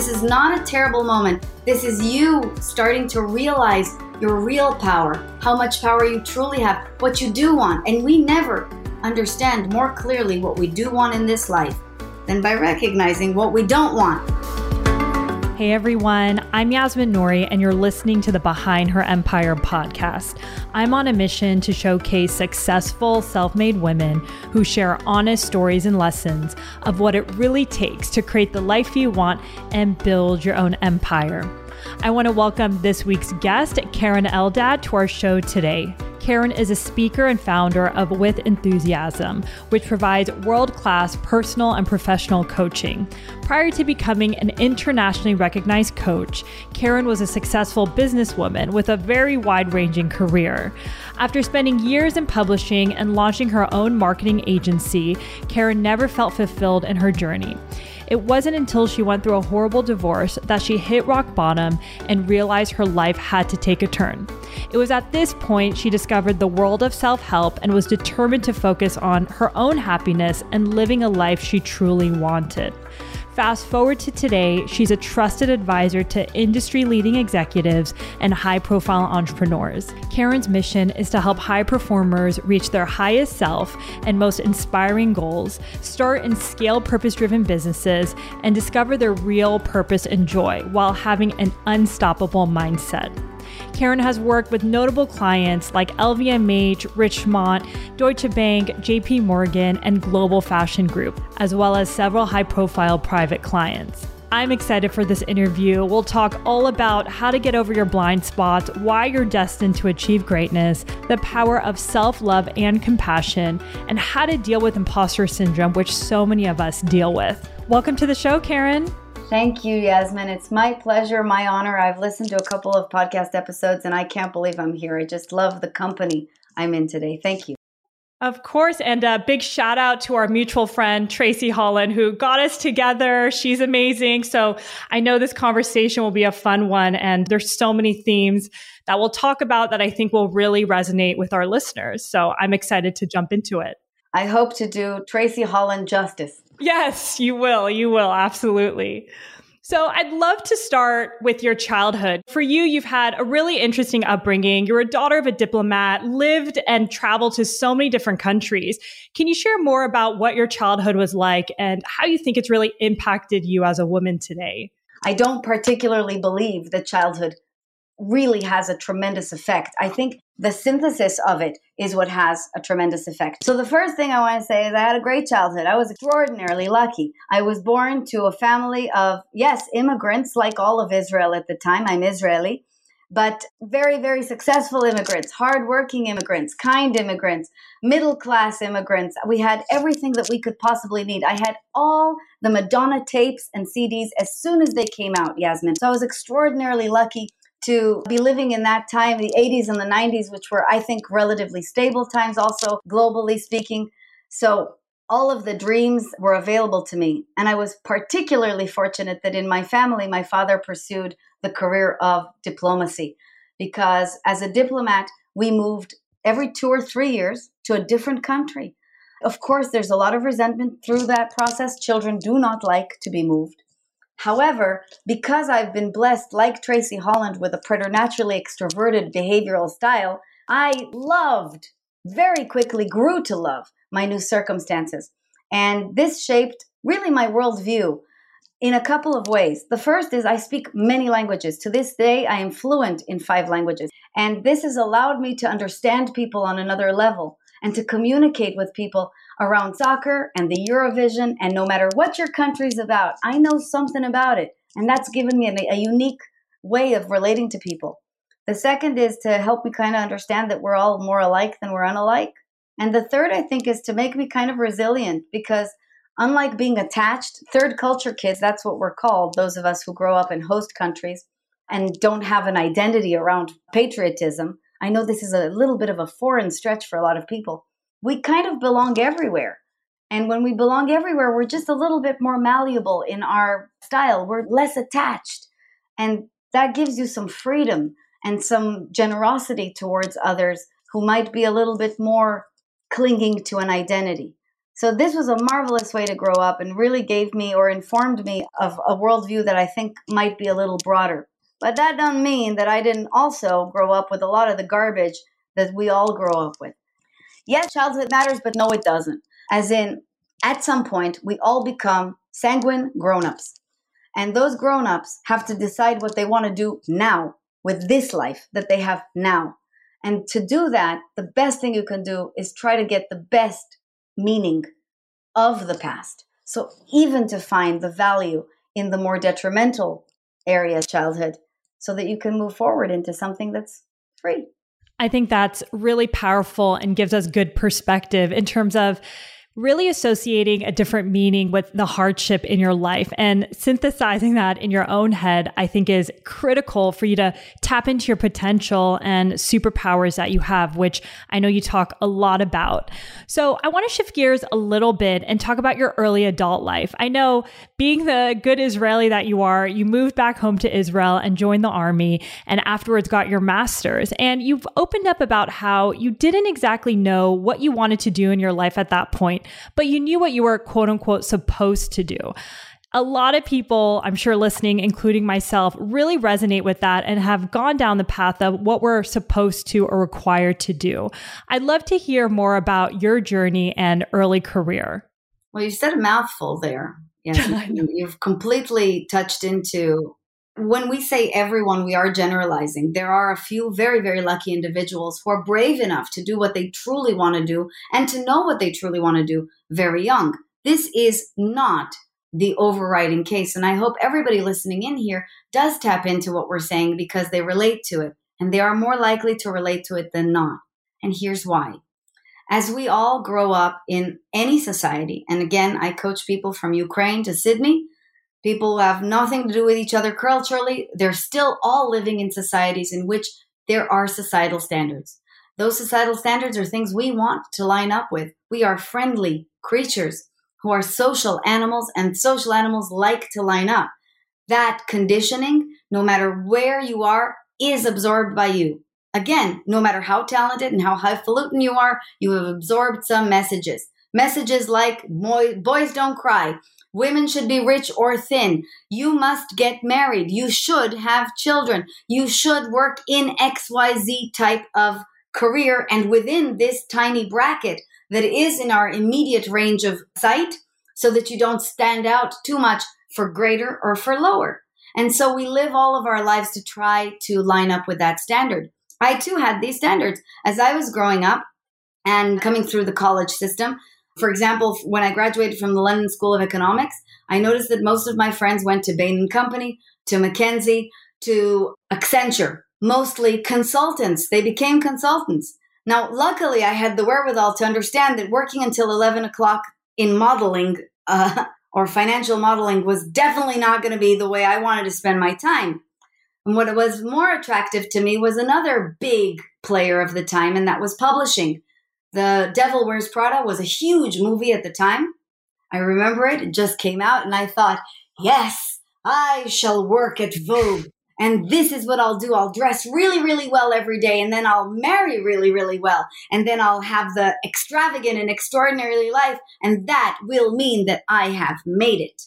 This is not a terrible moment. This is you starting to realize your real power, how much power you truly have, what you do want. And we never understand more clearly what we do want in this life than by recognizing what we don't want. Hey everyone, I'm Yasmin Nouri, and you're listening to the Behind Her Empire podcast. I'm on a mission to showcase successful self made women who share honest stories and lessons of what it really takes to create the life you want and build your own empire. I want to welcome this week's guest, Karen Eldad, to our show today. Karen is a speaker and founder of With Enthusiasm, which provides world class personal and professional coaching. Prior to becoming an internationally recognized coach, Karen was a successful businesswoman with a very wide ranging career. After spending years in publishing and launching her own marketing agency, Karen never felt fulfilled in her journey. It wasn't until she went through a horrible divorce that she hit rock bottom and realized her life had to take a turn. It was at this point she discovered the world of self help and was determined to focus on her own happiness and living a life she truly wanted. Fast forward to today, she's a trusted advisor to industry leading executives and high profile entrepreneurs. Karen's mission is to help high performers reach their highest self and most inspiring goals, start and scale purpose driven businesses, and discover their real purpose and joy while having an unstoppable mindset. Karen has worked with notable clients like LVMH, Richemont, Deutsche Bank, JP Morgan, and Global Fashion Group, as well as several high profile private clients. I'm excited for this interview. We'll talk all about how to get over your blind spots, why you're destined to achieve greatness, the power of self love and compassion, and how to deal with imposter syndrome, which so many of us deal with. Welcome to the show, Karen. Thank you, Yasmin. It's my pleasure, my honor. I've listened to a couple of podcast episodes and I can't believe I'm here. I just love the company I'm in today. Thank you. Of course. And a big shout out to our mutual friend, Tracy Holland, who got us together. She's amazing. So I know this conversation will be a fun one. And there's so many themes that we'll talk about that I think will really resonate with our listeners. So I'm excited to jump into it. I hope to do Tracy Holland justice. Yes, you will. You will. Absolutely. So I'd love to start with your childhood. For you, you've had a really interesting upbringing. You're a daughter of a diplomat, lived and traveled to so many different countries. Can you share more about what your childhood was like and how you think it's really impacted you as a woman today? I don't particularly believe that childhood really has a tremendous effect. I think the synthesis of it is what has a tremendous effect. So, the first thing I want to say is I had a great childhood. I was extraordinarily lucky. I was born to a family of, yes, immigrants, like all of Israel at the time. I'm Israeli, but very, very successful immigrants, hardworking immigrants, kind immigrants, middle class immigrants. We had everything that we could possibly need. I had all the Madonna tapes and CDs as soon as they came out, Yasmin. So, I was extraordinarily lucky to be living in that time, the 80s and the 90s, which were, I think, relatively stable times, also globally speaking. So all of the dreams were available to me. And I was particularly fortunate that in my family, my father pursued the career of diplomacy because as a diplomat, we moved every two or three years to a different country. Of course, there's a lot of resentment through that process. Children do not like to be moved. However, because I've been blessed, like Tracy Holland, with a preternaturally extroverted behavioral style, I loved, very quickly grew to love my new circumstances. And this shaped really my worldview in a couple of ways. The first is I speak many languages. To this day, I am fluent in five languages. And this has allowed me to understand people on another level and to communicate with people around soccer and the Eurovision. And no matter what your country's about, I know something about it. And that's given me a, a unique way of relating to people. The second is to help me kind of understand that we're all more alike than we're unalike. And the third, I think, is to make me kind of resilient because unlike being attached, third culture kids, that's what we're called, those of us who grow up in host countries and don't have an identity around patriotism. I know this is a little bit of a foreign stretch for a lot of people we kind of belong everywhere. And when we belong everywhere, we're just a little bit more malleable in our style. We're less attached. And that gives you some freedom and some generosity towards others who might be a little bit more clinging to an identity. So this was a marvelous way to grow up and really gave me or informed me of a worldview that I think might be a little broader. But that doesn't mean that I didn't also grow up with a lot of the garbage that we all grow up with. Yes, childhood matters, but no, it doesn't. As in, at some point, we all become sanguine grown ups. And those grown ups have to decide what they want to do now with this life that they have now. And to do that, the best thing you can do is try to get the best meaning of the past. So even to find the value in the more detrimental area of childhood so that you can move forward into something that's free. I think that's really powerful and gives us good perspective in terms of really associating a different meaning with the hardship in your life and synthesizing that in your own head, I think is critical for you to tap into your potential and superpowers that you have, which I know you talk a lot about. So I want to shift gears a little bit and talk about your early adult life. I know being the good Israeli that you are, you moved back home to Israel and joined the army and afterwards got your master's. And you've opened up about how you didn't exactly know what you wanted to do in your life at that point but you knew what you were quote unquote supposed to do. A lot of people, I'm sure listening, including myself, really resonate with that and have gone down the path of what we're supposed to or required to do. I'd love to hear more about your journey and early career. Well, you said a mouthful there. Yes, you've completely touched into when we say everyone, we are generalizing. There are a few very, very lucky individuals who are brave enough to do what they truly want to do and to know what they truly want to do very young. This is not the overriding case. And I hope everybody listening in here does tap into what we're saying because they relate to it and they are more likely to relate to it than not. And here's why. As we all grow up in any society, and again, I coach people from Ukraine to Sydney People who have nothing to do with each other culturally. They're still all living in societies in which there are societal standards. Those societal standards are things we want to line up with. We are friendly creatures who are social animals, and social animals like to line up. That conditioning, no matter where you are, is absorbed by you. Again, no matter how talented and how highfalutin you are, you have absorbed some messages. Messages like boys don't cry, Women should be rich or thin. You must get married. You should have children. You should work in XYZ type of career. And within this tiny bracket that is in our immediate range of sight, so that you don't stand out too much for greater or for lower. And so we live all of our lives to try to line up with that standard. I too had these standards as I was growing up and coming through the college system. For example, when I graduated from the London School of Economics, I noticed that most of my friends went to Bain and Company, to McKinsey, to Accenture, mostly consultants. They became consultants. Now, luckily, I had the wherewithal to understand that working until 11 o'clock in modeling uh, or financial modeling was definitely not going to be the way I wanted to spend my time. And what was more attractive to me was another big player of the time, and that was publishing. The Devil Wears Prada was a huge movie at the time. I remember it, it just came out, and I thought, yes, I shall work at Vogue. And this is what I'll do. I'll dress really, really well every day, and then I'll marry really, really well. And then I'll have the extravagant and extraordinary life, and that will mean that I have made it.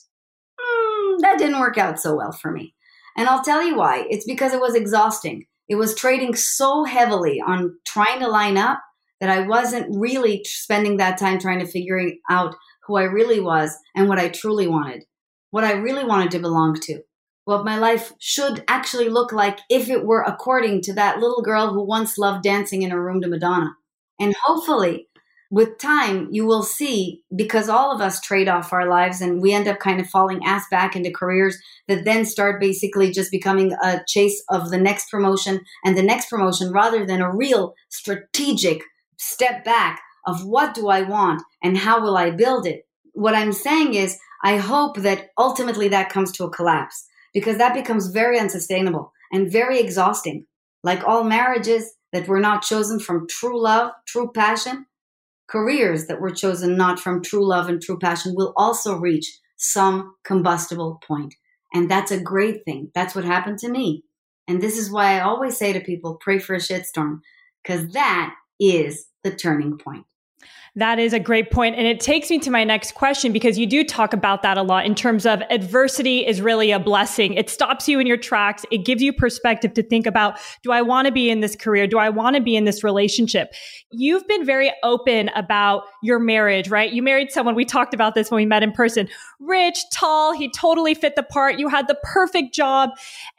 Mm, that didn't work out so well for me. And I'll tell you why. It's because it was exhausting. It was trading so heavily on trying to line up that I wasn't really spending that time trying to figure out who I really was and what I truly wanted, what I really wanted to belong to, what my life should actually look like if it were according to that little girl who once loved dancing in her room to Madonna. And hopefully, with time, you will see because all of us trade off our lives and we end up kind of falling ass back into careers that then start basically just becoming a chase of the next promotion and the next promotion rather than a real strategic step back of what do I want and how will I build it. What I'm saying is, I hope that ultimately that comes to a collapse because that becomes very unsustainable and very exhausting. Like all marriages that were not chosen from true love, true passion, careers that were chosen not from true love and true passion will also reach some combustible point. And that's a great thing. That's what happened to me. And this is why I always say to people, pray for a shitstorm, because that is the turning point. That is a great point. And it takes me to my next question because you do talk about that a lot in terms of adversity is really a blessing. It stops you in your tracks. It gives you perspective to think about, do I want to be in this career? Do I want to be in this relationship? You've been very open about your marriage, right? You married someone. We talked about this when we met in person. Rich, tall. He totally fit the part. You had the perfect job.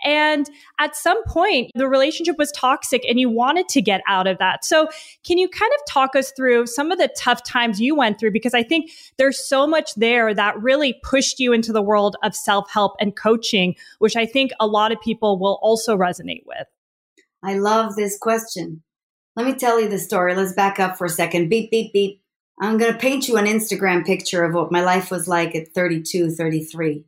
And at some point, the relationship was toxic and you wanted to get out of that. So can you kind of talk us through some of the tough times you went through because I think there's so much there that really pushed you into the world of self help and coaching, which I think a lot of people will also resonate with. I love this question. Let me tell you the story. Let's back up for a second. Beep, beep, beep. I'm going to paint you an Instagram picture of what my life was like at 32, 33.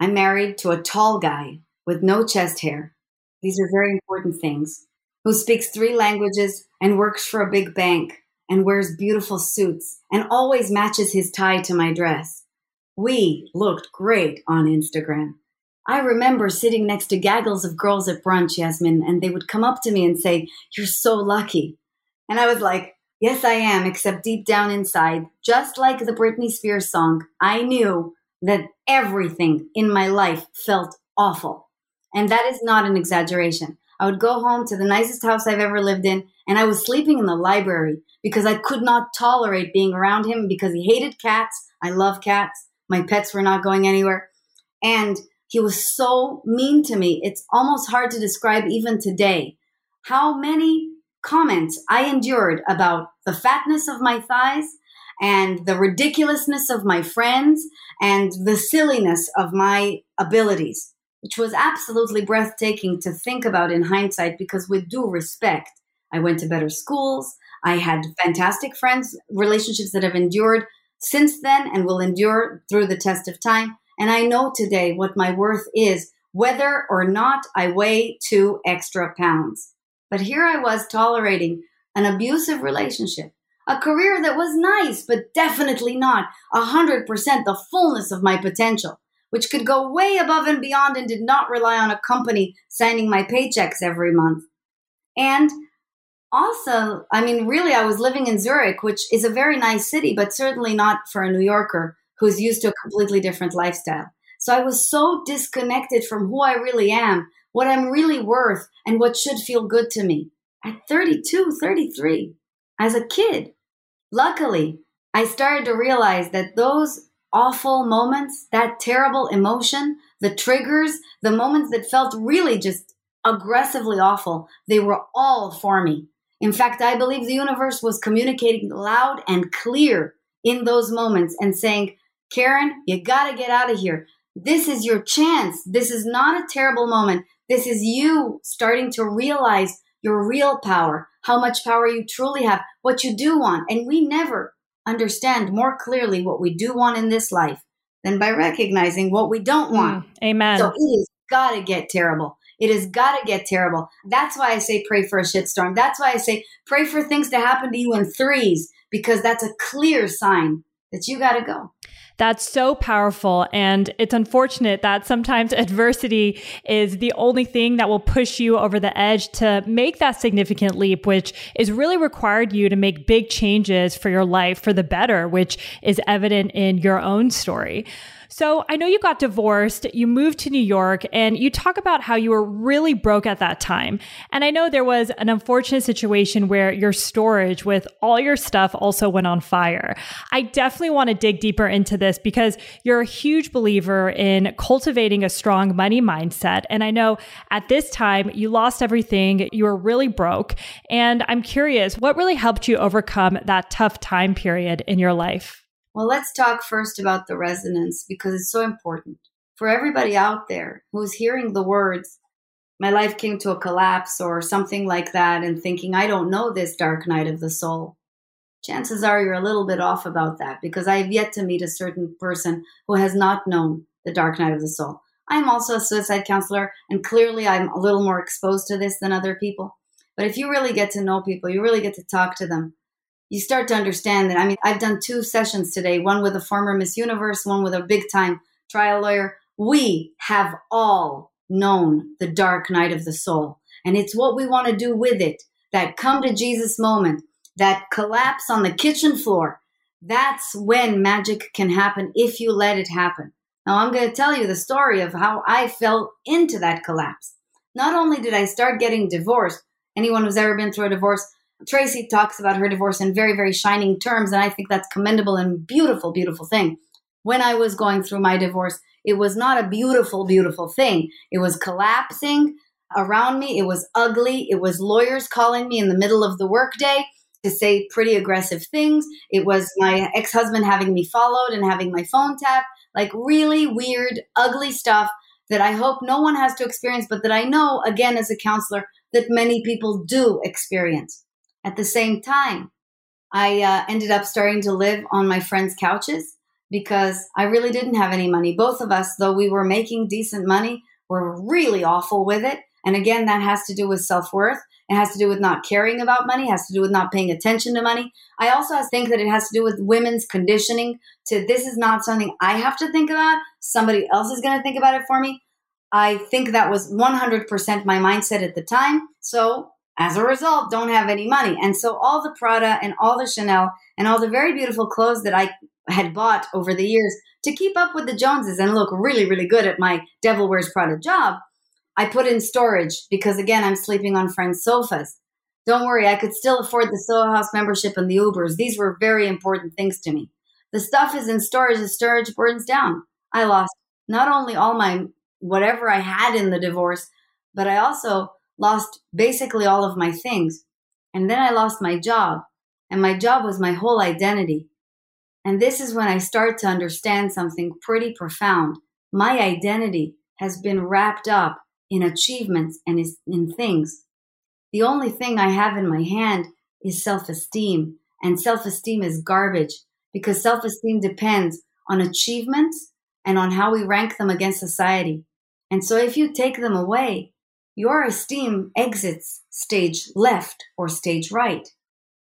I'm married to a tall guy with no chest hair. These are very important things. Who speaks three languages and works for a big bank and wears beautiful suits and always matches his tie to my dress. We looked great on Instagram. I remember sitting next to gaggles of girls at brunch, Yasmin, and they would come up to me and say, You're so lucky. And I was like, Yes, I am, except deep down inside, just like the Britney Spears song, I knew that everything in my life felt awful. And that is not an exaggeration. I would go home to the nicest house I've ever lived in, and I was sleeping in the library because I could not tolerate being around him because he hated cats. I love cats. My pets were not going anywhere. And he was so mean to me. It's almost hard to describe even today how many comments I endured about the fatness of my thighs and the ridiculousness of my friends and the silliness of my abilities, which was absolutely breathtaking to think about in hindsight because, with due respect, I went to better schools. I had fantastic friends, relationships that have endured since then and will endure through the test of time. And I know today what my worth is, whether or not I weigh two extra pounds. But here I was tolerating an abusive relationship, a career that was nice, but definitely not 100% the fullness of my potential, which could go way above and beyond and did not rely on a company signing my paychecks every month. And also, I mean, really, I was living in Zurich, which is a very nice city, but certainly not for a New Yorker who's used to a completely different lifestyle. So I was so disconnected from who I really am, what I'm really worth, and what should feel good to me at 32, 33, as a kid. Luckily, I started to realize that those awful moments, that terrible emotion, the triggers, the moments that felt really just aggressively awful, they were all for me. In fact, I believe the universe was communicating loud and clear in those moments and saying, Karen, you got to get out of here. This is your chance. This is not a terrible moment. This is you starting to realize your real power, how much power you truly have, what you do want. And we never understand more clearly what we do want in this life than by recognizing what we don't want. Mm, amen. So it has got to get terrible. It has got to get terrible. That's why I say pray for a shitstorm. That's why I say pray for things to happen to you in threes, because that's a clear sign that you got to go. That's so powerful. And it's unfortunate that sometimes adversity is the only thing that will push you over the edge to make that significant leap, which is really required you to make big changes for your life for the better, which is evident in your own story. So I know you got divorced, you moved to New York, and you talk about how you were really broke at that time. And I know there was an unfortunate situation where your storage with all your stuff also went on fire. I definitely want to dig deeper into this because you're a huge believer in cultivating a strong money mindset. And I know at this time you lost everything, you were really broke. And I'm curious, what really helped you overcome that tough time period in your life? Well, let's talk first about the resonance because it's so important. For everybody out there who's hearing the words, my life came to a collapse or something like that, and thinking, I don't know this dark night of the soul, chances are you're a little bit off about that because I have yet to meet a certain person who has not known the dark night of the soul. I'm also a suicide counselor, and clearly I'm a little more exposed to this than other people. But if you really get to know people, you really get to talk to them, you start to understand that. I mean, I've done two sessions today, one with a former Miss Universe, one with a big time trial lawyer. We have all known the dark night of the soul. And it's what we want to do with it that come to Jesus moment, that collapse on the kitchen floor That's when magic can happen if you let it happen. Now, I'm going to tell you the story of how I fell into that collapse. Not only did I start getting divorced, anyone who's ever been through a divorce, Tracy talks about her divorce in very, very shining terms, and I think that's commendable and beautiful, beautiful thing. When I was going through my divorce, it was not a beautiful, beautiful thing. It was collapsing around me. It was ugly. It was lawyers calling me in the middle of the workday to say pretty aggressive things. It was my ex husband having me followed and having my phone tapped, like really weird, ugly stuff that I hope no one has to experience, but that I know, again, as a counselor, that many people do experience. At the same time, I uh, ended up starting to live on my friends' couches because I really didn't have any money. Both of us, though we were making decent money, were really awful with it. And again, that has to do with self worth. It has to do with not caring about money, it has to do with not paying attention to money. I also think that it has to do with women's conditioning to this is not something I have to think about. Somebody else is going to think about it for me. I think that was 100% my mindset at the time. So as a result, don't have any money. And so all the Prada and all the Chanel and all the very beautiful clothes that I had bought over the years to keep up with the Joneses and look really, really good at my Devil Wears Prada job I put in storage because again, I'm sleeping on friends' sofas. Don't worry, I could still afford the Soho House membership and the Ubers. These were very important things to me. The stuff is in storage, the storage burns down. I lost not only all my whatever I had in the divorce, but I also lost basically all of my things. And then I lost my job. And my job was my whole identity. And this is when I start to understand something pretty profound. My identity has been wrapped up in achievements and in things. The only thing I have in my hand is self esteem, and self esteem is garbage because self esteem depends on achievements and on how we rank them against society. And so if you take them away, your esteem exits stage left or stage right.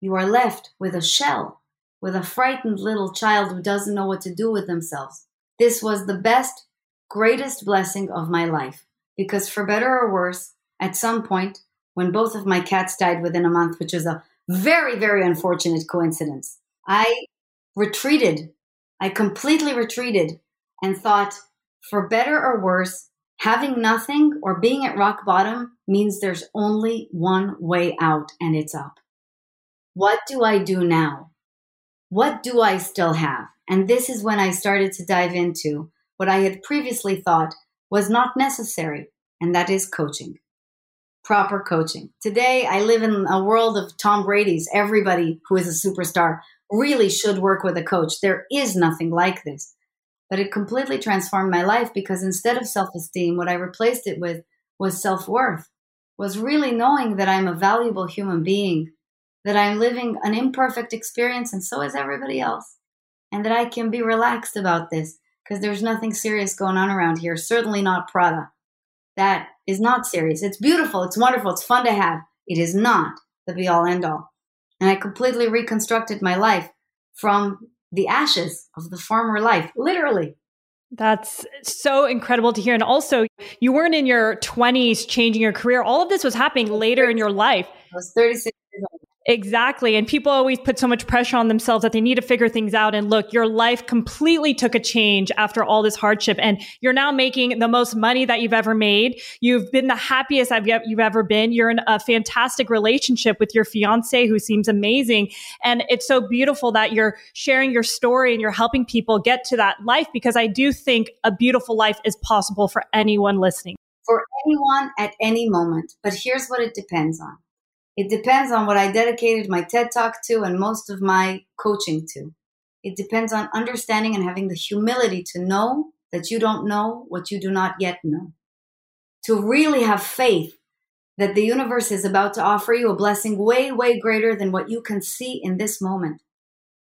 You are left with a shell, with a frightened little child who doesn't know what to do with themselves. This was the best, greatest blessing of my life because for better or worse, at some point, when both of my cats died within a month, which was a very, very unfortunate coincidence, I retreated. I completely retreated and thought, for better or worse, having nothing or being at rock bottom means there's only one way out, and it's up. What do I do now? What do I still have? And this is when I started to dive into what I had previously thought was not necessary, and that is coaching. Proper coaching. Today, I live in a world of Tom Brady's. Everybody who is a superstar really should work with a coach. There is nothing like this. But it completely transformed my life because instead of self esteem, what I replaced it with was self worth, was really knowing that I'm a valuable human being, that I'm living an imperfect experience, and so is everybody else, and that I can be relaxed about this because there's nothing serious going on around here. Certainly not Prada. That is not serious. It's beautiful. It's wonderful. It's fun to have. It is not the be all end all. And I completely reconstructed my life from the ashes of the former life, literally. That's so incredible to hear. And also, you weren't in your 20s changing your career. All of this was happening later in your life. I was 36 years old. Exactly. And people always put so much pressure on themselves that they need to figure things out. And look, your life completely took a change after all this hardship. And you're now making the most money that you've ever made. You've been the happiest you've ever been. You're in a fantastic relationship with your fiance who seems amazing. And it's so beautiful that you're sharing your story and you're helping people get to that life because I do think a beautiful life is possible for anyone listening. For anyone at any moment. But here's what it depends on it depends on what I dedicated my TED Talk to and most of my coaching to. It depends on understanding and having the humility to know that you don't know what you do not yet know. To really have faith that the universe is about to offer you a blessing way, way greater than what you can see in this moment.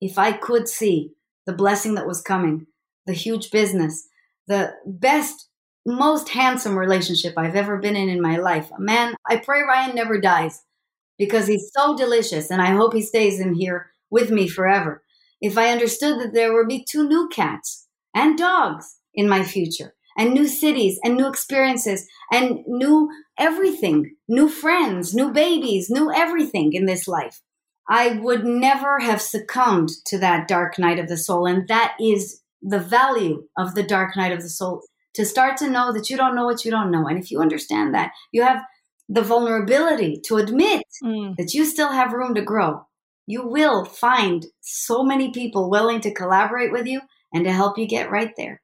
If I could see the blessing that was coming, the huge business, the best, most handsome relationship I've ever been in in my life, a man, I pray Ryan never dies because he's so delicious and I hope he stays in here with me forever. If I understood that there would be two new cats and dogs in my future and new cities and new experiences and new everything, new friends, new babies, new everything in this life. I would never have succumbed to that dark night of the soul. And that is the value of the dark night of the soul to start to know that you don't know what you don't know. And if you understand that, you have the vulnerability to admit mm. that you still have room to grow. You will find so many people willing to collaborate with you and to help you get right there.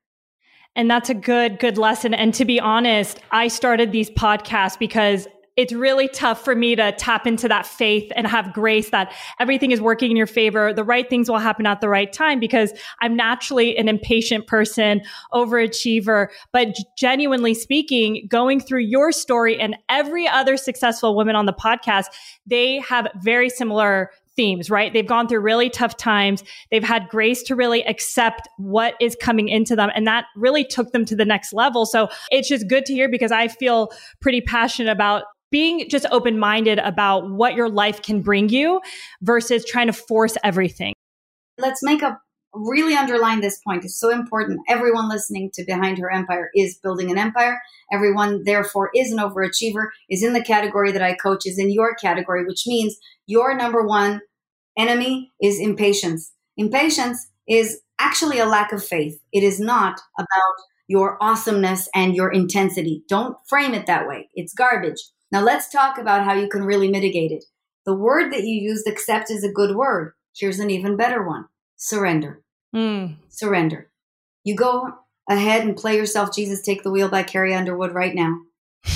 And that's a good, good lesson. And to be honest, I started these podcasts because it's really tough for me to tap into that faith and have grace that everything is working in your favor. The right things will happen at the right time because I'm naturally an impatient person, overachiever. But genuinely speaking, going through your story and every other successful woman on the podcast, they have very similar themes, right? They've gone through really tough times. They've had grace to really accept what is coming into them. And that really took them to the next level. So it's just good to hear because I feel pretty passionate about being just open minded about what your life can bring you versus trying to force everything. Let's make a really underline this point. It's so important. Everyone listening to Behind Her Empire is building an empire. Everyone, therefore, is an overachiever, is in the category that I coach, is in your category, which means your number one enemy is impatience. Impatience is actually a lack of faith. It is not about your awesomeness and your intensity. Don't frame it that way. It's garbage. Now let's talk about how you can really mitigate it. The word that you used, accept, is a good word. Here's an even better one surrender. Mm. Surrender. You go ahead and play yourself Jesus Take the Wheel by Carrie Underwood right now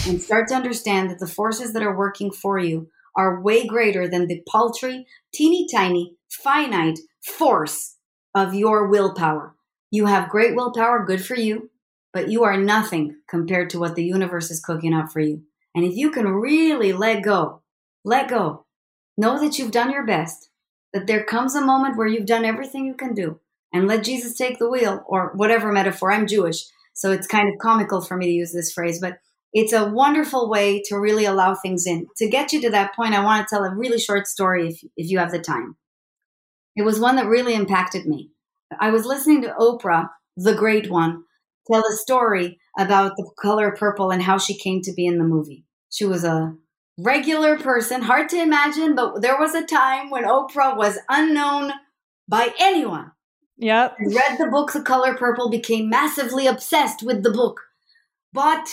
and start to understand that the forces that are working for you are way greater than the paltry, teeny tiny, finite force of your willpower. You have great willpower, good for you, but you are nothing compared to what the universe is cooking up for you. And if you can really let go, let go, know that you've done your best, that there comes a moment where you've done everything you can do, and let Jesus take the wheel, or whatever metaphor. I'm Jewish, so it's kind of comical for me to use this phrase, but it's a wonderful way to really allow things in. To get you to that point, I want to tell a really short story if, if you have the time. It was one that really impacted me. I was listening to Oprah, the great one, tell a story about the color purple and how she came to be in the movie. She was a regular person, hard to imagine, but there was a time when Oprah was unknown by anyone. Yep. Read the book The Color Purple, became massively obsessed with the book, bought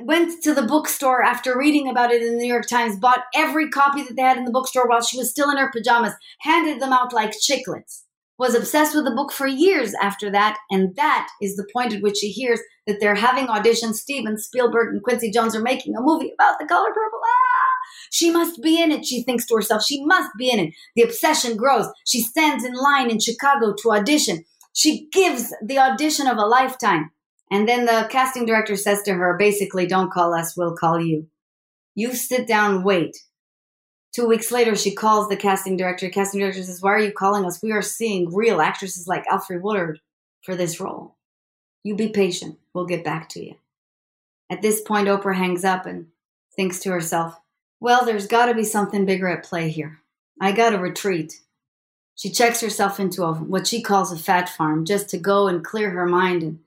went to the bookstore after reading about it in the New York Times, bought every copy that they had in the bookstore while she was still in her pajamas, handed them out like chiclets was obsessed with the book for years after that. And that is the point at which she hears that they're having auditions. Steven Spielberg and Quincy Jones are making a movie about the color purple. Ah! She must be in it, she thinks to herself. She must be in it. The obsession grows. She stands in line in Chicago to audition. She gives the audition of a lifetime. And then the casting director says to her, basically, don't call us, we'll call you. You sit down, wait. Two weeks later, she calls the casting director. The casting director says, Why are you calling us? We are seeing real actresses like Alfre Woodard for this role. You be patient. We'll get back to you. At this point, Oprah hangs up and thinks to herself, Well, there's got to be something bigger at play here. I got to retreat. She checks herself into a, what she calls a fat farm just to go and clear her mind and,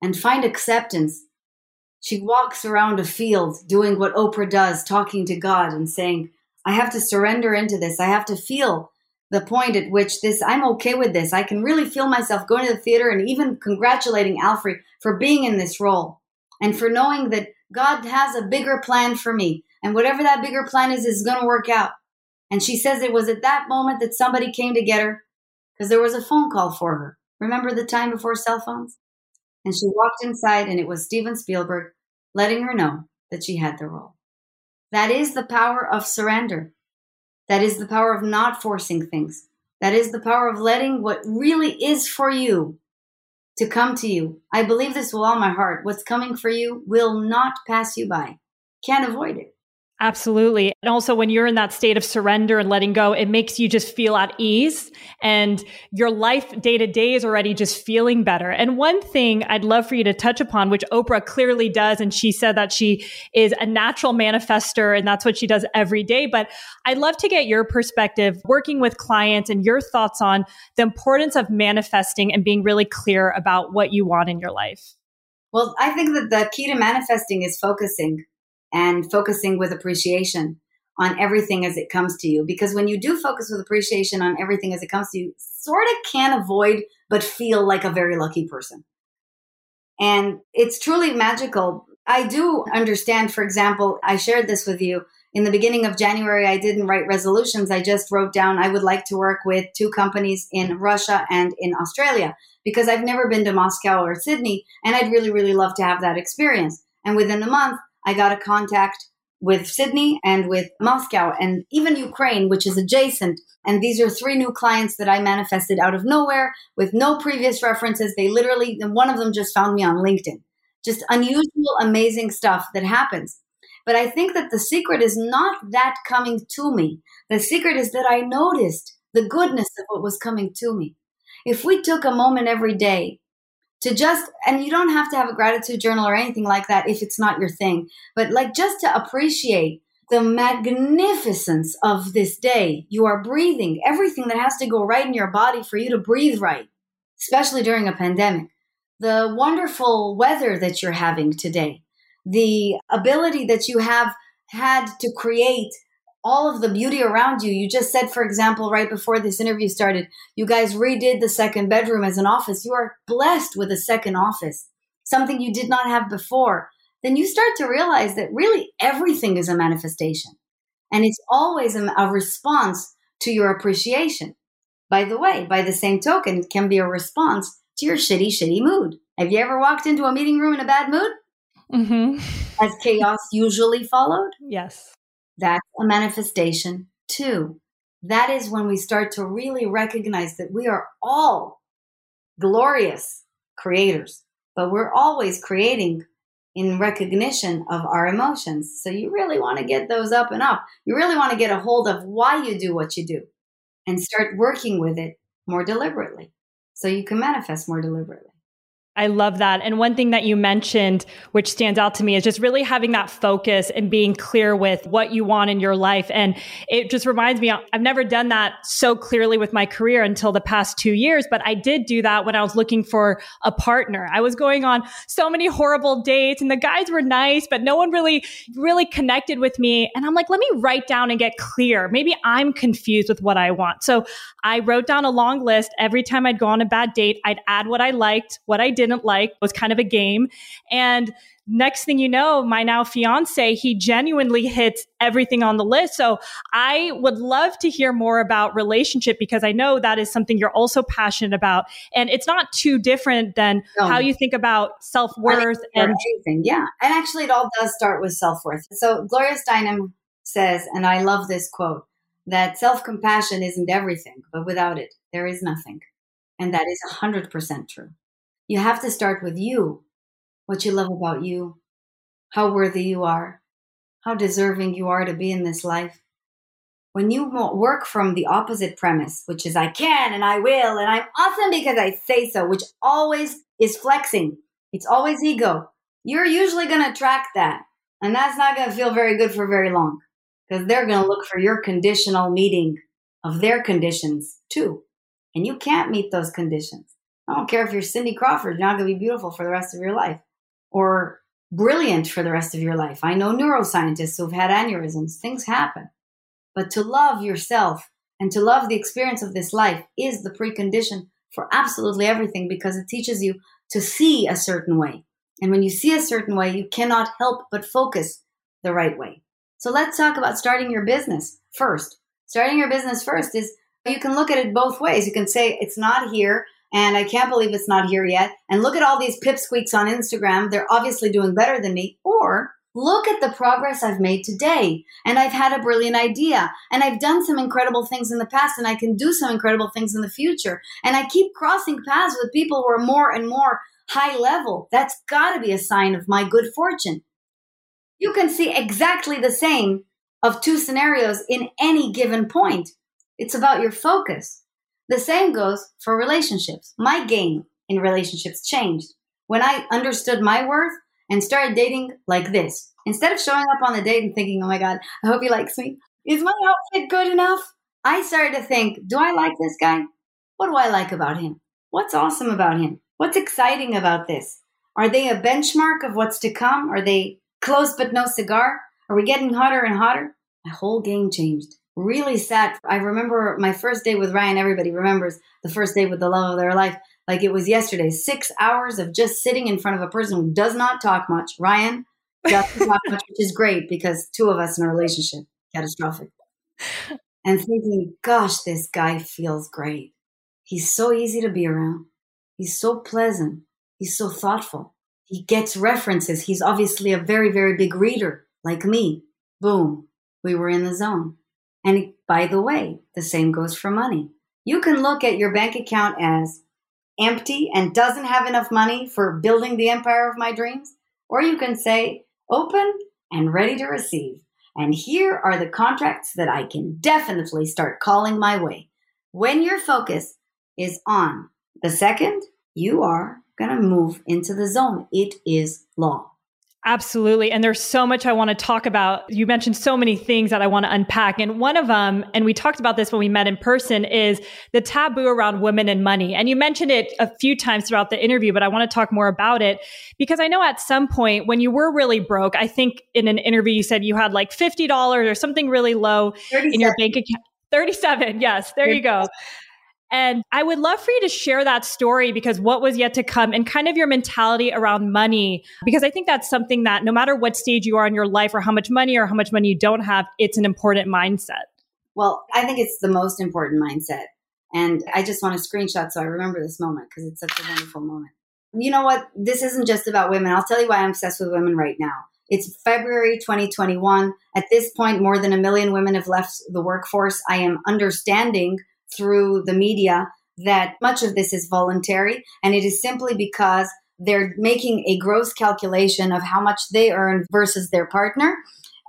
and find acceptance. She walks around a field doing what Oprah does, talking to God and saying, I have to surrender into this. I have to feel the point at which this, I'm okay with this. I can really feel myself going to the theater and even congratulating Alfre for being in this role and for knowing that God has a bigger plan for me. And whatever that bigger plan is, is going to work out. And she says it was at that moment that somebody came to get her because there was a phone call for her. Remember the time before cell phones? And she walked inside, and it was Steven Spielberg letting her know that she had the role. That is the power of surrender. That is the power of not forcing things. That is the power of letting what really is for you to come to you. I believe this with all my heart. What's coming for you will not pass you by. Can't avoid it. Absolutely. And also, when you're in that state of surrender and letting go, it makes you just feel at ease and your life day to day is already just feeling better. And one thing I'd love for you to touch upon, which Oprah clearly does, and she said that she is a natural manifester and that's what she does every day. But I'd love to get your perspective working with clients and your thoughts on the importance of manifesting and being really clear about what you want in your life. Well, I think that the key to manifesting is focusing and focusing with appreciation. on everything as it comes to you. Because when you do focus with appreciation on everything as it comes to you, sort of can't avoid but feel like a very lucky person. And it's truly magical. I do understand, for example, I shared this with you. In the beginning of January, I didn't write resolutions. I just wrote down I would like to work with two companies in Russia and in Australia because I've never been to Moscow or Sydney and I'd really, really love to have that experience. And within a month, I got a contact with Sydney and with Moscow and even Ukraine, which is adjacent. And these are three new clients that I manifested out of nowhere with no previous references. They literally, one of them just found me on LinkedIn. Just unusual, amazing stuff that happens. But I think that the secret is not that coming to me. The secret is that I noticed the goodness of what was coming to me. If we took a moment every day to just and you don't have to have a gratitude journal or anything like that if it's not your thing but like just to appreciate the magnificence of this day. You are breathing everything that has to go right in your body for you to breathe right especially during a pandemic. The wonderful weather that you're having today the ability that you have had to create all of the beauty around you. You just said, for example, right before this interview started, you guys redid the second bedroom as an office. You are blessed with a second office, something you did not have before. Then you start to realize that really everything is a manifestation. And it's always a, a response to your appreciation. By the way, by the same token, it can be a response to your shitty, shitty mood. Have you ever walked into a meeting room in a bad mood? Mm-hmm. As chaos usually followed? Yes. That's a manifestation too. That is when we start to really recognize that we are all glorious creators, but we're always creating in recognition of our emotions. So you really want to get those up and up. You really want to get a hold of why you do what you do and start working with it more deliberately so you can manifest more deliberately. I love that. And one thing that you mentioned, which stands out to me, is just really having that focus and being clear with what you want in your life. And it just reminds me, I've never done that so clearly with my career until the past two years, but I did do that when I was looking for a partner. I was going on so many horrible dates and the guys were nice, but no one really, really connected with me. And I'm like, let me write down and get clear. Maybe I'm confused with what I want. So I wrote down a long list. Every time I'd go on a bad date, I'd add what I liked, what I did didn't like was kind of a game. And next thing you know, my now fiance, he genuinely hits everything on the list. So I would love to hear more about relationship because I know that is something you're also passionate about. And it's not too different than no. how you think about self worth and everything. Yeah. And actually, it all does start with self worth. So Gloria Steinem says, and I love this quote, that self compassion isn't everything, but without it, there is nothing. And that is 100% true. You have to start with you, what you love about you, how worthy you are, how deserving you are to be in this life. When you work from the opposite premise, which is I can and I will and I'm awesome because I say so, which always is flexing, it's always ego, you're usually going to attract that. And that's not going to feel very good for very long because they're going to look for your conditional meeting of their conditions too. And you can't meet those conditions. I don't care if you're Cindy Crawford, you're not going to be beautiful for the rest of your life or brilliant for the rest of your life. I know neuroscientists who've had aneurysms. Things happen. But to love yourself and to love the experience of this life is the precondition for absolutely everything because it teaches you to see a certain way. And when you see a certain way, you cannot help but focus the right way. So let's talk about starting your business first. Starting your business first is you can look at it both ways. You can say, it's not here and I can't believe it's not here yet. And look at all these pipsqueaks on Instagram. They're obviously doing better than me. Or look at the progress I've made today. And I've had a brilliant idea. And I've done some incredible things in the past. And I can do some incredible things in the future. And I keep crossing paths with people who are more and more high level. That's got to be a sign of my good fortune. You can see exactly the same of two scenarios in any given point. It's about your focus. The same goes for relationships. My game in relationships changed when I understood my worth and started dating like this. Instead of showing up on the date and thinking, oh my God, I hope he likes me. Is my outfit good enough? I started to think, do I like this guy? What do I like about him? What's awesome about him? What's exciting about this? Are they a benchmark of what's to come? Are they close but no cigar? Are we getting hotter and hotter? My whole game changed. Really sat. I remember my first day with Ryan. Everybody remembers the first day with the love of their life. Like it was yesterday. Six hours of just sitting in front of a person who does not talk much. Ryan doesn't talk much, which is great because two of us in a relationship, catastrophic. And thinking, gosh, this guy feels great. He's so easy to be around. He's so pleasant. He's so thoughtful. He gets references. He's obviously a very, very big reader, like me. Boom, we were in the zone. And by the way, the same goes for money. You can look at your bank account as empty and doesn't have enough money for building the empire of my dreams, or you can say open and ready to receive. And here are the contracts that I can definitely start calling my way. When your focus is on the second, you are going to move into the zone. It is law. Absolutely. And there's so much I want to talk about. You mentioned so many things that I want to unpack. And one of them, and we talked about this when we met in person, is the taboo around women and money. And you mentioned it a few times throughout the interview, but I want to talk more about it because I know at some point when you were really broke, I think in an interview you said you had like $50 or something really low in your bank account. 37. Yes, there you go. And I would love for you to share that story because what was yet to come and kind of your mentality around money. Because I think that's something that no matter what stage you are in your life or how much money or how much money you don't have, it's an important mindset. Well, I think it's the most important mindset. And I just want to screenshot so I remember this moment because it's such a wonderful moment. You know what? This isn't just about women. I'll tell you why I'm obsessed with women right now. It's February 2021. At this point, more than a million women have left the workforce. I am understanding through the media that much of this is voluntary. And it is simply because they're making a gross calculation of how much they earn versus their partner.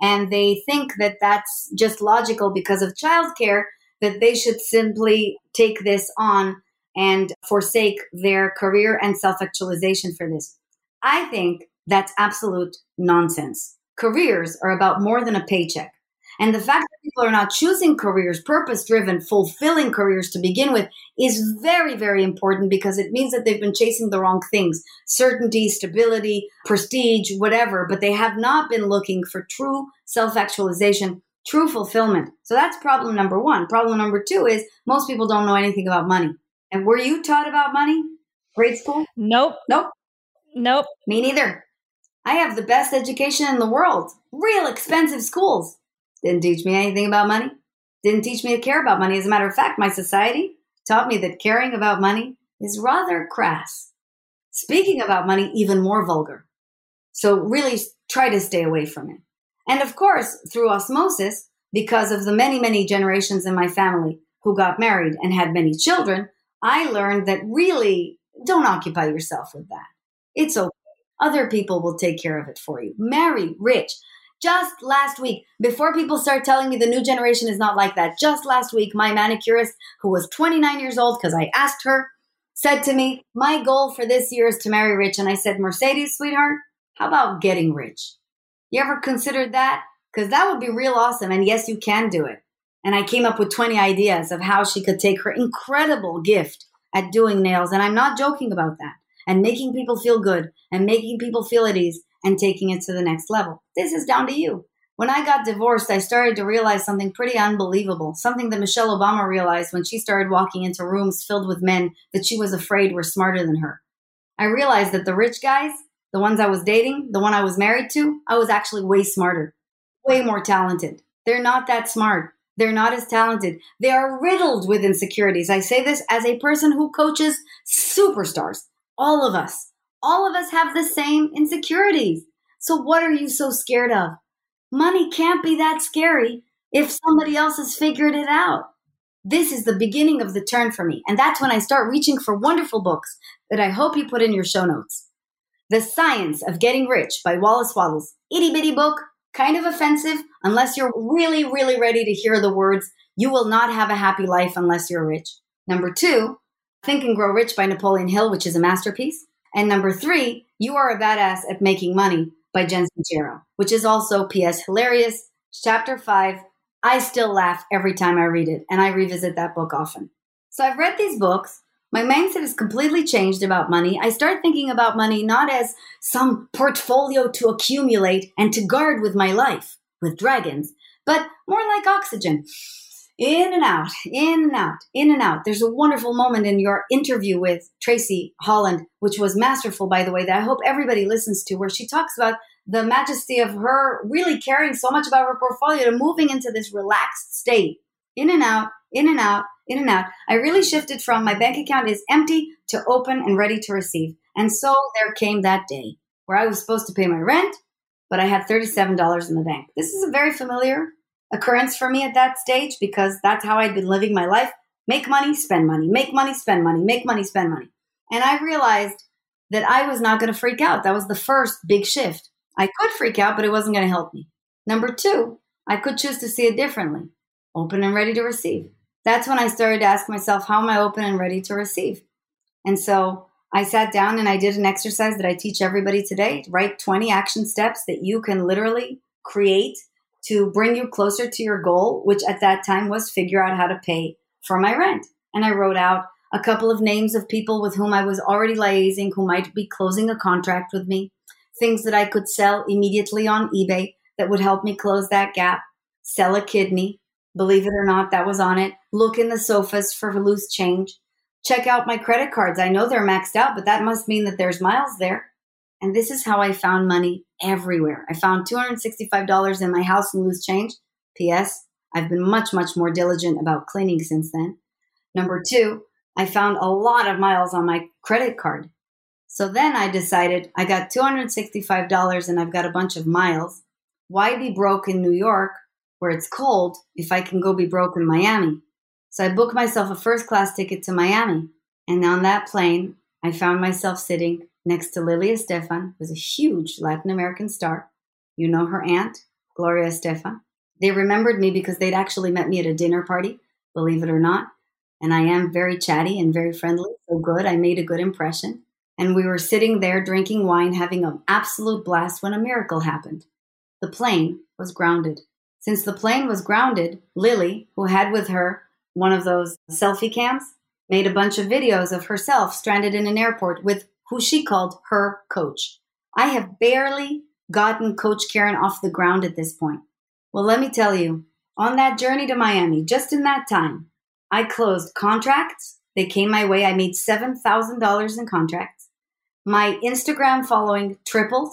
And they think that that's just logical because of childcare that they should simply take this on and forsake their career and self-actualization for this. I think that's absolute nonsense. Careers are about more than a paycheck and the fact that people are not choosing careers, purpose driven, fulfilling careers to begin with, is very, very important because it means that they've been chasing the wrong things certainty, stability, prestige, whatever, but they have not been looking for true self actualization, true fulfillment. So that's problem number one. Problem number two is most people don't know anything about money. And were you taught about money? Grade school? Nope. Nope. Nope. Me neither. I have the best education in the world. Real expensive schools. Didn't teach me anything about money. Didn't teach me to care about money. As a matter of fact, my society taught me that caring about money is rather crass. Speaking about money, even more vulgar. So really try to stay away from it. And of course, through osmosis, because of the many, many generations in my family who got married and had many children, I learned that really don't occupy yourself with that. It's okay. Other people will take care of it for you. Marry rich. Just last week, before people start telling me the new generation is not like that, just last week, my manicurist, who was 29 years old, because I asked her, said to me, My goal for this year is to marry rich. And I said, Mercedes, sweetheart, how about getting rich? You ever considered that? Because that would be real awesome. And yes, you can do it. And I came up with 20 ideas of how she could take her incredible gift at doing nails. And I'm not joking about that. And making people feel good and making people feel at ease and taking it to the next level. This is down to you. When I got divorced, I started to realize something pretty unbelievable, something that Michelle Obama realized when she started walking into rooms filled with men that she was afraid were smarter than her. I realized that the rich guys, the ones I was dating, the one I was married to, I was actually way smarter, way more talented. They're not that smart. They're not as talented. They are riddled with insecurities. I say this as a person who coaches superstars, all of us all of us have the same insecurities. So, what are you so scared of? Money can't be that scary if somebody else has figured it out. This is the beginning of the turn for me. And that's when I start reaching for wonderful books that I hope you put in your show notes. The Science of Getting Rich by Wallace Wattles. Itty bitty book, kind of offensive, unless you're really, really ready to hear the words, you will not have a happy life unless you're rich. Number two, Think and Grow Rich by Napoleon Hill, which is a masterpiece. And number three, You Are a Badass at Making Money by Jen Sincero, which is also P.S. hilarious. Chapter five, I still laugh every time I read it, and I revisit that book often. So I've read these books. My mindset has completely changed about money. I start thinking about money not as some portfolio to accumulate and to guard with my life, with dragons, but more like oxygen. In and out, in and out, in and out. There's a wonderful moment in your interview with Tracy Holland, which was masterful, by the way, that I hope everybody listens to, where she talks about the majesty of her really caring so much about her portfolio to moving into this relaxed state. In and out, in and out, in and out. I really shifted from my bank account is empty to open and ready to receive. And so there came that day where I was supposed to pay my rent, but I had $37 in the bank. This is a very familiar occurrence for me at that stage because that's how I'd been living my life. Make money, spend money, make money, spend money, make money, spend money. And I realized that I was not going to freak out. That was the first big shift. I could freak out, but it wasn't going to help me. Number two, I could choose to see it differently open and ready to receive. That's when I started to ask myself, how am I open and ready to receive? And so I sat down and I did an exercise that I teach everybody today. Write 20 action steps that you can literally create to bring you closer to your goal, which at that time was figure out how to pay for my rent. And I wrote out a couple of names of people with whom I was already liaising who might be closing a contract with me, things that I could sell immediately on eBay that would help me close that gap, sell a kidney, believe it or not, that was on it, look in the sofas for loose change, check out my credit cards. I know they're maxed out, but that must mean that there's miles there. And this is how I found money everywhere. I found $265 in my house in loose change. P.S. I've been much, much more diligent about cleaning since then. Number two, I found a lot of miles on my credit card. So then I decided I got $265 and I've got a bunch of miles. Why be broke in New York where it's cold if I can go be broke in Miami? So I booked myself a first class ticket to Miami. And on that plane, I found myself sitting next to Lilia Estefan, was a huge Latin American star. You know her aunt, Gloria Estefan. They remembered me because they'd actually met me at a dinner party, believe it or not. And I am very chatty and very friendly, so good. I made a good impression. And we were sitting there drinking wine, having an absolute blast when a miracle happened. The plane was grounded. Since the plane was grounded, Lili, who had with her one of those selfie cams, made a bunch of videos of herself stranded in an airport with who she called her coach. I have barely gotten Coach Karen off the ground at this point. Well, let me tell you, on that journey to Miami, just in that time, I closed contracts. They came my way. I made $7,000 in contracts. My Instagram following tripled.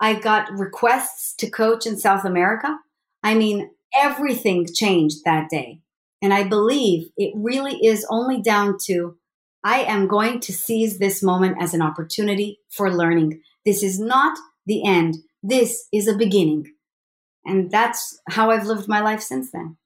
I got requests to coach in South America. I mean, everything changed that day. And I believe it really is only down to I am going to seize this moment as an opportunity for learning. This is not the end. This is a beginning. And that's how I've lived my life since then.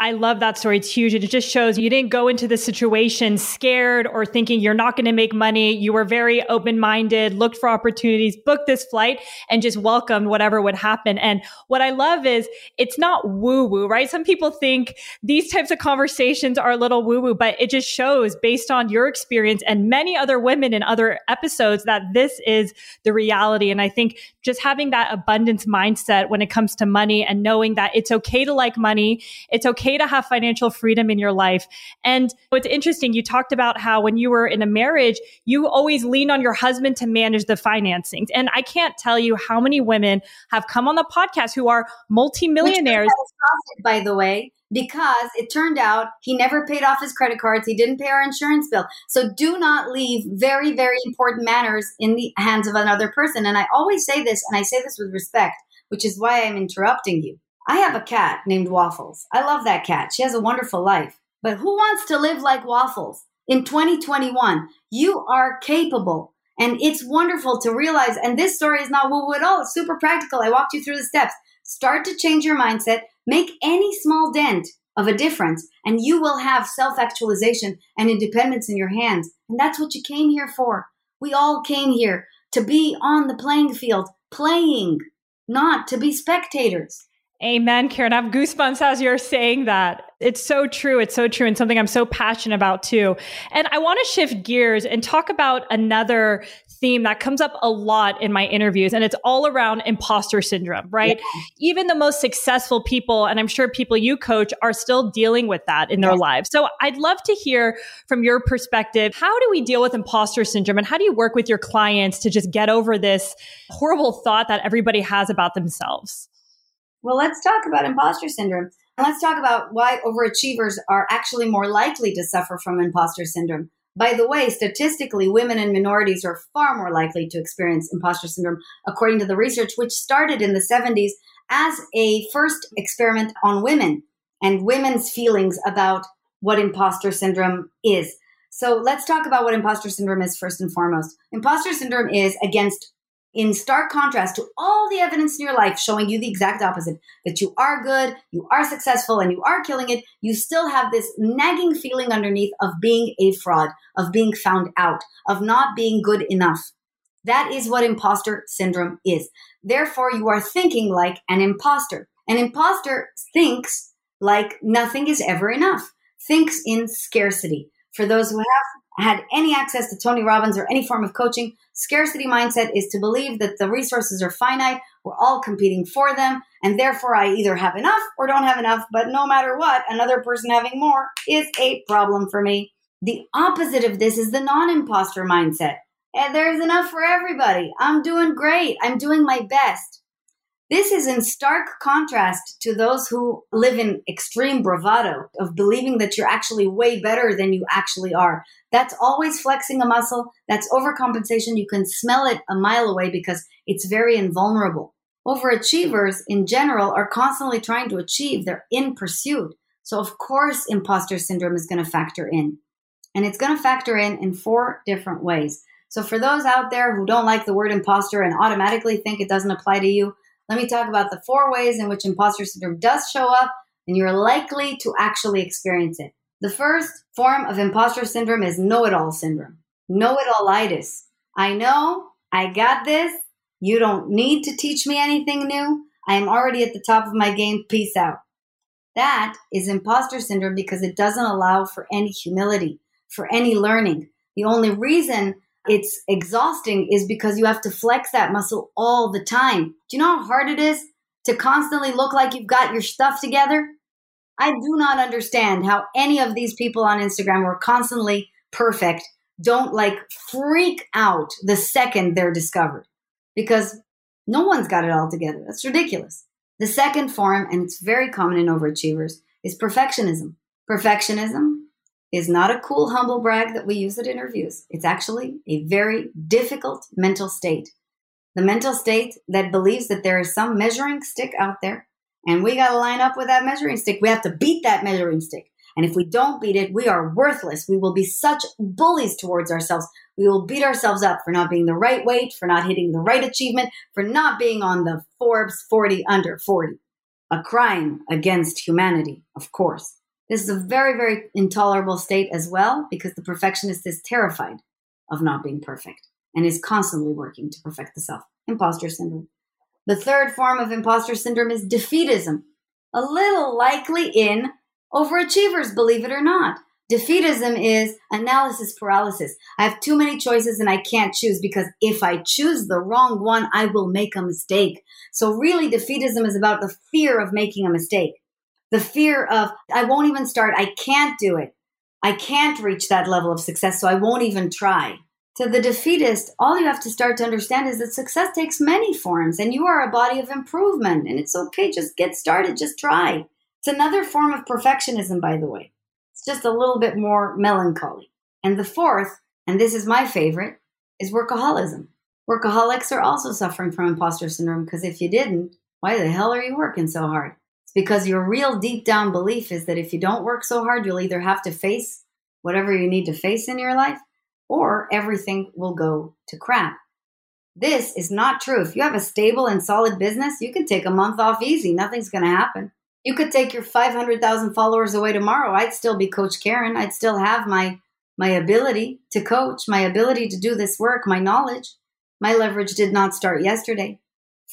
I love that story. It's huge. It just shows you didn't go into the situation scared or thinking you're not going to make money. You were very open minded, looked for opportunities, booked this flight, and just welcomed whatever would happen. And what I love is it's not woo woo, right? Some people think these types of conversations are a little woo woo, but it just shows based on your experience and many other women in other episodes that this is the reality. And I think just having that abundance mindset when it comes to money and knowing that it's okay to like money, it's okay okay to have financial freedom in your life. And what's interesting, you talked about how when you were in a marriage, you always lean on your husband to manage the financings. And I can't tell you how many women have come on the podcast who are multimillionaires. by the way, because it turned out he never paid off his credit cards. He didn't pay our insurance bill. So do not leave very, very important matters in the hands of another person. And I always say this, and I say this with respect, which is why I'm interrupting you. I have a cat named Waffles. I love that cat. She has a wonderful life. But who wants to live like Waffles? In 2021, you are capable. And it's wonderful to realize, and this story is not woo woo at all. It's super practical. I walked you through the steps. Start to change your mindset, make any small dent of a difference, and you will have self actualization and independence in your hands. And that's what you came here for. We all came here to be on the playing field, playing, not to be spectators. Amen, Karen. I have goosebumps as you're saying that. It's so true. It's so true. And something I'm so passionate about too. And I want to shift gears and talk about another theme that comes up a lot in my interviews. And it's all around imposter syndrome, right? Yeah. Even the most successful people, and I'm sure people you coach are still dealing with that in their yeah. lives. So I'd love to hear from your perspective. How do we deal with imposter syndrome and how do you work with your clients to just get over this horrible thought that everybody has about themselves? Well, let's talk about imposter syndrome. And let's talk about why overachievers are actually more likely to suffer from imposter syndrome. By the way, statistically, women and minorities are far more likely to experience imposter syndrome, according to the research, which started in the 70s as a first experiment on women and women's feelings about what imposter syndrome is. So let's talk about what imposter syndrome is first and foremost. Imposter syndrome is against in stark contrast to all the evidence in your life showing you the exact opposite that you are good, you are successful, and you are killing it, you still have this nagging feeling underneath of being a fraud, of being found out, of not being good enough. That is what imposter syndrome is. Therefore, you are thinking like an imposter. An imposter thinks like nothing is ever enough, thinks in scarcity. For those who have had any access to Tony Robbins or any form of coaching, scarcity mindset is to believe that the resources are finite, we're all competing for them, and therefore I either have enough or don't have enough, but no matter what, another person having more is a problem for me. The opposite of this is the non imposter mindset. And there's enough for everybody. I'm doing great. I'm doing my best. This is in stark contrast to those who live in extreme bravado of believing that you're actually way better than you actually are. That's always flexing a muscle. That's overcompensation. You can smell it a mile away because it's very invulnerable. Overachievers in general are constantly trying to achieve. They're in pursuit. So, of course, imposter syndrome is going to factor in. And it's going to factor in in four different ways. So, for those out there who don't like the word imposter and automatically think it doesn't apply to you, let me talk about the four ways in which imposter syndrome does show up and you're likely to actually experience it. The first form of imposter syndrome is know it all syndrome, know it allitis. I know, I got this. You don't need to teach me anything new. I am already at the top of my game. Peace out. That is imposter syndrome because it doesn't allow for any humility, for any learning. The only reason it's exhausting is because you have to flex that muscle all the time. Do you know how hard it is to constantly look like you've got your stuff together? I do not understand how any of these people on Instagram who are constantly perfect don't like freak out the second they're discovered because no one's got it all together. That's ridiculous. The second form, and it's very common in overachievers, is perfectionism. Perfectionism is not a cool humble brag that we use at interviews. It's actually a very difficult mental state. The mental state that believes that there is some measuring stick out there and we got to line up with that measuring stick. We have to beat that measuring stick. And if we don't beat it, we are worthless. We will be such bullies towards ourselves. We will beat ourselves up for not being the right weight, for not hitting the right achievement, for not being on the Forbes 40 under 40. A crime against humanity, of course. This is a very, very intolerable state as well because the perfectionist is terrified of not being perfect and is constantly working to perfect the self. Imposter syndrome. The third form of imposter syndrome is defeatism, a little likely in overachievers, believe it or not. Defeatism is analysis paralysis. I have too many choices and I can't choose because if I choose the wrong one, I will make a mistake. So, really, defeatism is about the fear of making a mistake the fear of, I won't even start, I can't do it. I can't reach that level of success, so I won't even try. To the defeatist, all you have to start to understand is that success takes many forms and you are a body of improvement and it's okay, just get started, just try. It's another form of perfectionism, by the way. It's just a little bit more melancholy. And the fourth, and this is my favorite, is workaholism. Workaholics are also suffering from imposter syndrome because if you didn't, why the hell are you working so hard? Because your real deep down belief is that if you don't work so hard, you'll either have to face whatever you need to face in your life or everything will go to crap. This is not true. If you have a stable and solid business, you can take a month off easy. Nothing's going to happen. You could take your 500,000 followers away tomorrow. I'd still be Coach Karen. I'd still have my my ability to coach, my ability to do this work, my knowledge. My leverage did not start yesterday.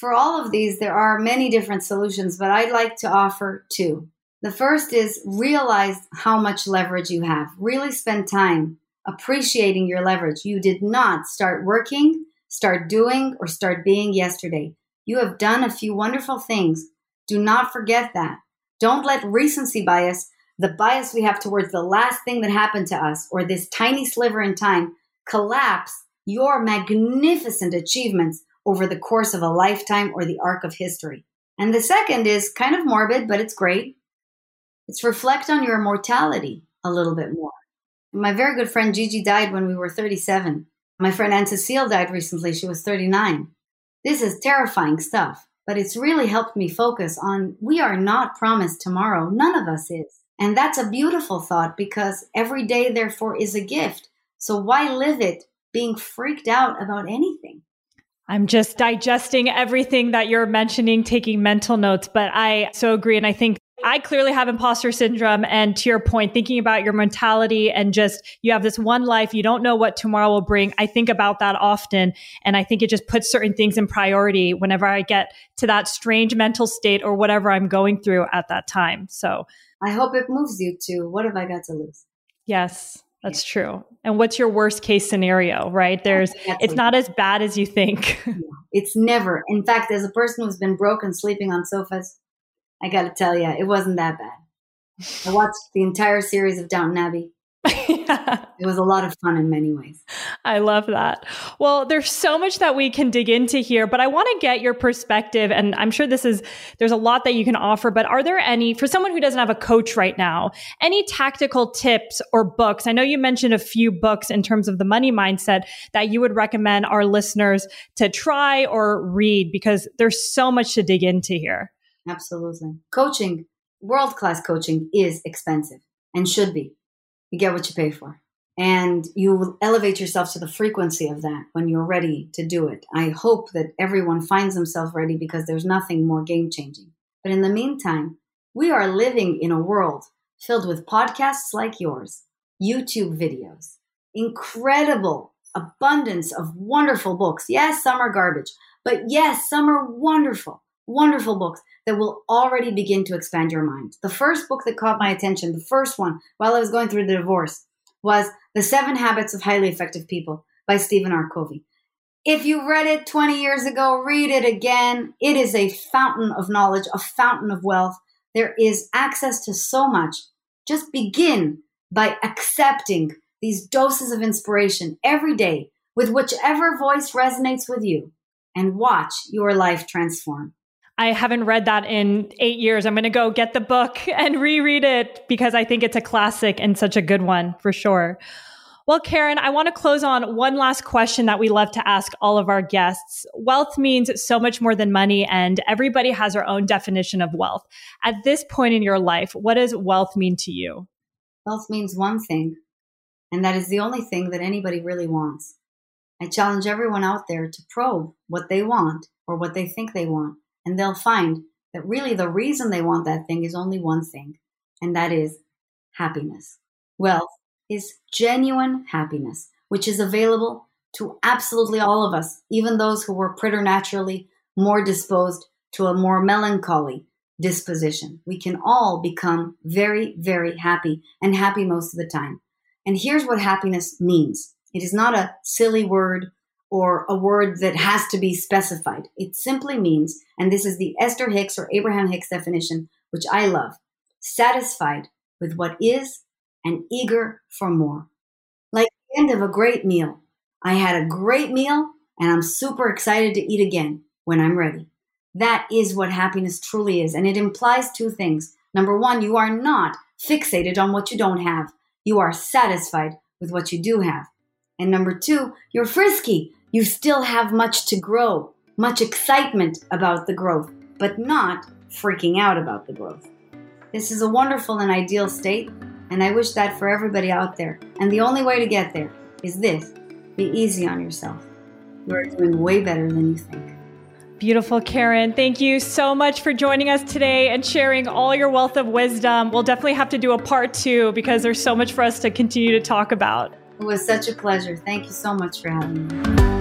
For all of these, there are many different solutions, but I'd like to offer two. The first is realize how much leverage you have. Really spend time appreciating your leverage. You did not start working, start doing, or start being yesterday. You have done a few wonderful things. Do not forget that. Don't let recency bias, the bias we have towards the last thing that happened to us, or this tiny sliver in time, collapse your magnificent achievements over the course of a lifetime or the arc of history. And the second is kind of morbid, but it's great. It's reflect on your mortality a little bit more. My very good friend Gigi died when we were 37. My friend Anne Cecile died recently. She was 39. This is terrifying stuff, but it's really helped me focus on we are not promised tomorrow. None of us is. And that's a beautiful thought because every day, therefore, is a gift. So why live it being freaked out about anything? I'm just digesting everything that you're mentioning, taking mental notes, but I so agree. And I think I clearly have imposter syndrome. And to your point, thinking about your mentality and just you have this one life, you don't know what tomorrow will bring. I think about that often. And I think it just puts certain things in priority whenever I get to that strange mental state or whatever I'm going through at that time. So I hope it moves you to what have I got to lose? Yes. That's true. And what's your worst case scenario, right? Oh, There's it's not as bad as you think. it's never. In fact, as a person who's been broken sleeping on sofas, I got to tell you, it wasn't that bad. I watched the entire series of Downton Abbey. yeah. It was a lot of fun in many ways. I love that. Well, there's so much that we can dig into here, but I want to get your perspective. And I'm sure this is, there's a lot that you can offer, but are there any, for someone who doesn't have a coach right now, any tactical tips or books? I know you mentioned a few books in terms of the money mindset that you would recommend our listeners to try or read because there's so much to dig into here. Absolutely. Coaching, world class coaching is expensive and should be. You get what you pay for. And you elevate yourself to the frequency of that when you're ready to do it. I hope that everyone finds themselves ready because there's nothing more game changing. But in the meantime, we are living in a world filled with podcasts like yours, YouTube videos, incredible abundance of wonderful books. Yes, some are garbage, but yes, some are wonderful, wonderful books that will already begin to expand your mind. The first book that caught my attention, the first one while I was going through the divorce, was The Seven Habits of Highly Effective People by Stephen R. Covey. If you read it 20 years ago, read it again. It is a fountain of knowledge, a fountain of wealth. There is access to so much. Just begin by accepting these doses of inspiration every day with whichever voice resonates with you and watch your life transform. I haven't read that in eight years. I'm going to go get the book and reread it because I think it's a classic and such a good one for sure. Well, Karen, I want to close on one last question that we love to ask all of our guests. Wealth means so much more than money, and everybody has their own definition of wealth. At this point in your life, what does wealth mean to you? Wealth means one thing, and that is the only thing that anybody really wants. I challenge everyone out there to probe what they want or what they think they want and they'll find that really the reason they want that thing is only one thing, and that is happiness. Wealth is genuine happiness, which is available to absolutely all of us, even those who were preternaturally more disposed to a more melancholy disposition. We can all become very, very happy and happy most of the time. And here's what happiness means it is not a silly word or a word that has to be specified. It simply means, and this is the Esther Hicks or Abraham Hicks definition, which I love, satisfied with what is and eager for more. Like the end of a great meal. I had a great meal and I'm super excited to eat again when I'm ready. That is what happiness truly is. And it implies two things. Number one, you are not fixated on what you don't have. You are satisfied with what you do have. And number two, you're frisky you still have much to grow, much excitement about the growth, but not freaking out about the growth. This is a wonderful and ideal state, and I wish that for everybody out there. And the only way to get there is this be easy on yourself. You're doing way better than you think. Beautiful, Karen. Thank you so much for joining us today and sharing all your wealth of wisdom. We'll definitely have to do a part two because there's so much for us to continue to talk about. It was such a pleasure. Thank you so much for having me.